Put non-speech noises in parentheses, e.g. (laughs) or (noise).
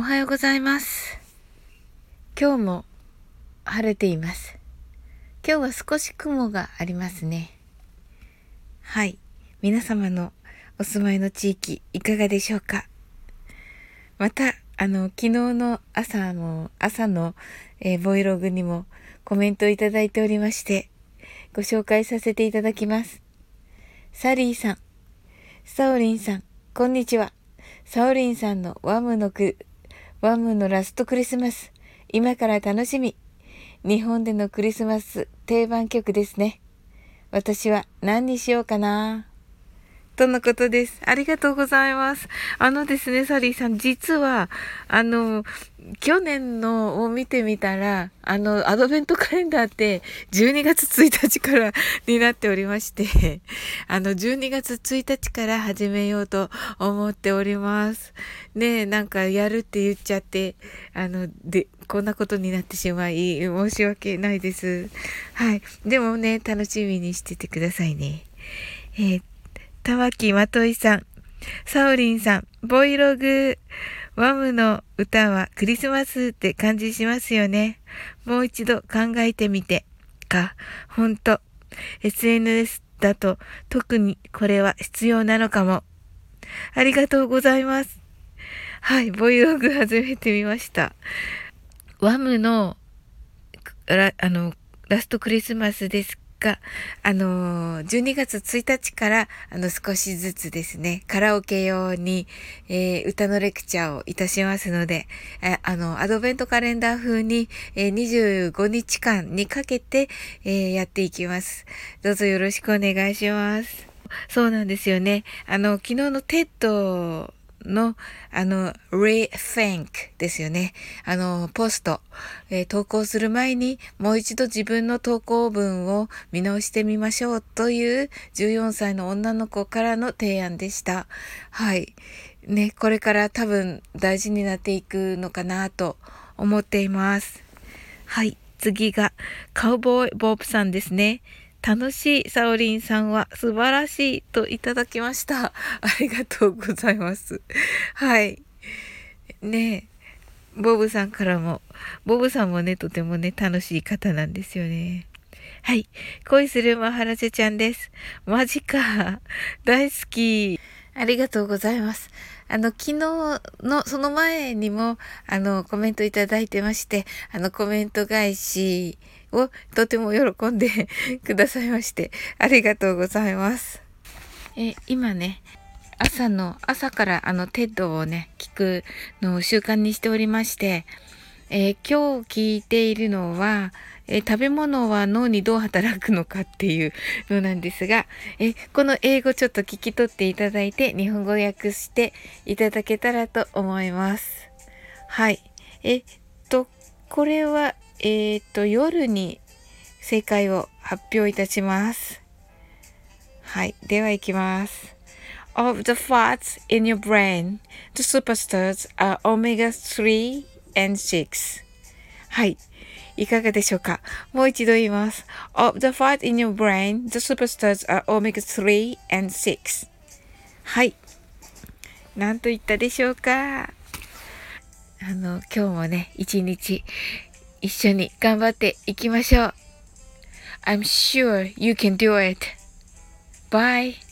おはようございます。今日も晴れています。今日は少し雲がありますね。はい。皆様のお住まいの地域いかがでしょうか？また、あの、昨日の朝も、朝の、えー、ボイログにもコメントいただいておりまして、ご紹介させていただきます。サリーさん、サオリンさん、こんにちは。サオリンさんのワムのくワムーのラストクリスマス。今から楽しみ。日本でのクリスマス定番曲ですね。私は何にしようかな。とのことです。ありがとうございます。あのですね、サリーさん、実は、あの、去年のを見てみたら、あの、アドベントカレンダーって12月1日から (laughs) になっておりまして、あの、12月1日から始めようと思っております。ねえ、なんかやるって言っちゃって、あの、で、こんなことになってしまい、申し訳ないです。はい。でもね、楽しみにしててくださいね。えー、玉木まといさん、サオリンさん、ボイログ、ワムの歌はクリスマスって感じしますよね。もう一度考えてみて。か、ほんと。SNS だと特にこれは必要なのかも。ありがとうございます。はい、ボイログ始めてみました。ワムの、あの、ラストクリスマスですが、あのー、12月1日から、あの、少しずつですね、カラオケ用に、えー、歌のレクチャーをいたしますので、えあの、アドベントカレンダー風に、えー、25日間にかけて、えー、やっていきます。どうぞよろしくお願いします。そうなんですよね。あの、昨日の TED の、あの、rethink ですよね。あの、ポスト、えー、投稿する前にもう一度自分の投稿文を見直してみましょうという14歳の女の子からの提案でした。はい。ね、これから多分大事になっていくのかなと思っています。はい。次が、カウボーイボブさんですね。楽しいサオリンさんは素晴らしいといただきました。(laughs) ありがとうございます。はい。ねボブさんからも、ボブさんもね、とてもね、楽しい方なんですよね。はい。恋するマハラジャちゃんです。マジか。(laughs) 大好き。ありがとうございます。あの、昨日の、その前にも、あの、コメントいただいてまして、あの、コメント返しをとても喜んで (laughs) くださいまして、ありがとうございます。え、今ね、朝の、朝からあの、 TED をね、聞くのを習慣にしておりまして、えー、今日聞いているのは、えー、食べ物は脳にどう働くのかっていうのなんですが、えこの英語ちょっと聞き取っていただいて、日本語訳していただけたらと思います。はい。えっと、これは、えっ、と、夜に正解を発表いたします。はい。では行きます。Of the fats in your brain, the superstars are omega-3 and 6. はい。いかがでしょうかもう一度言います。Of the fat in your brain, the superstars are omega-3 and 6. はい。何と言ったでしょうかあの、今日もね、一日一緒に頑張っていきましょう。I'm sure you can do it. Bye.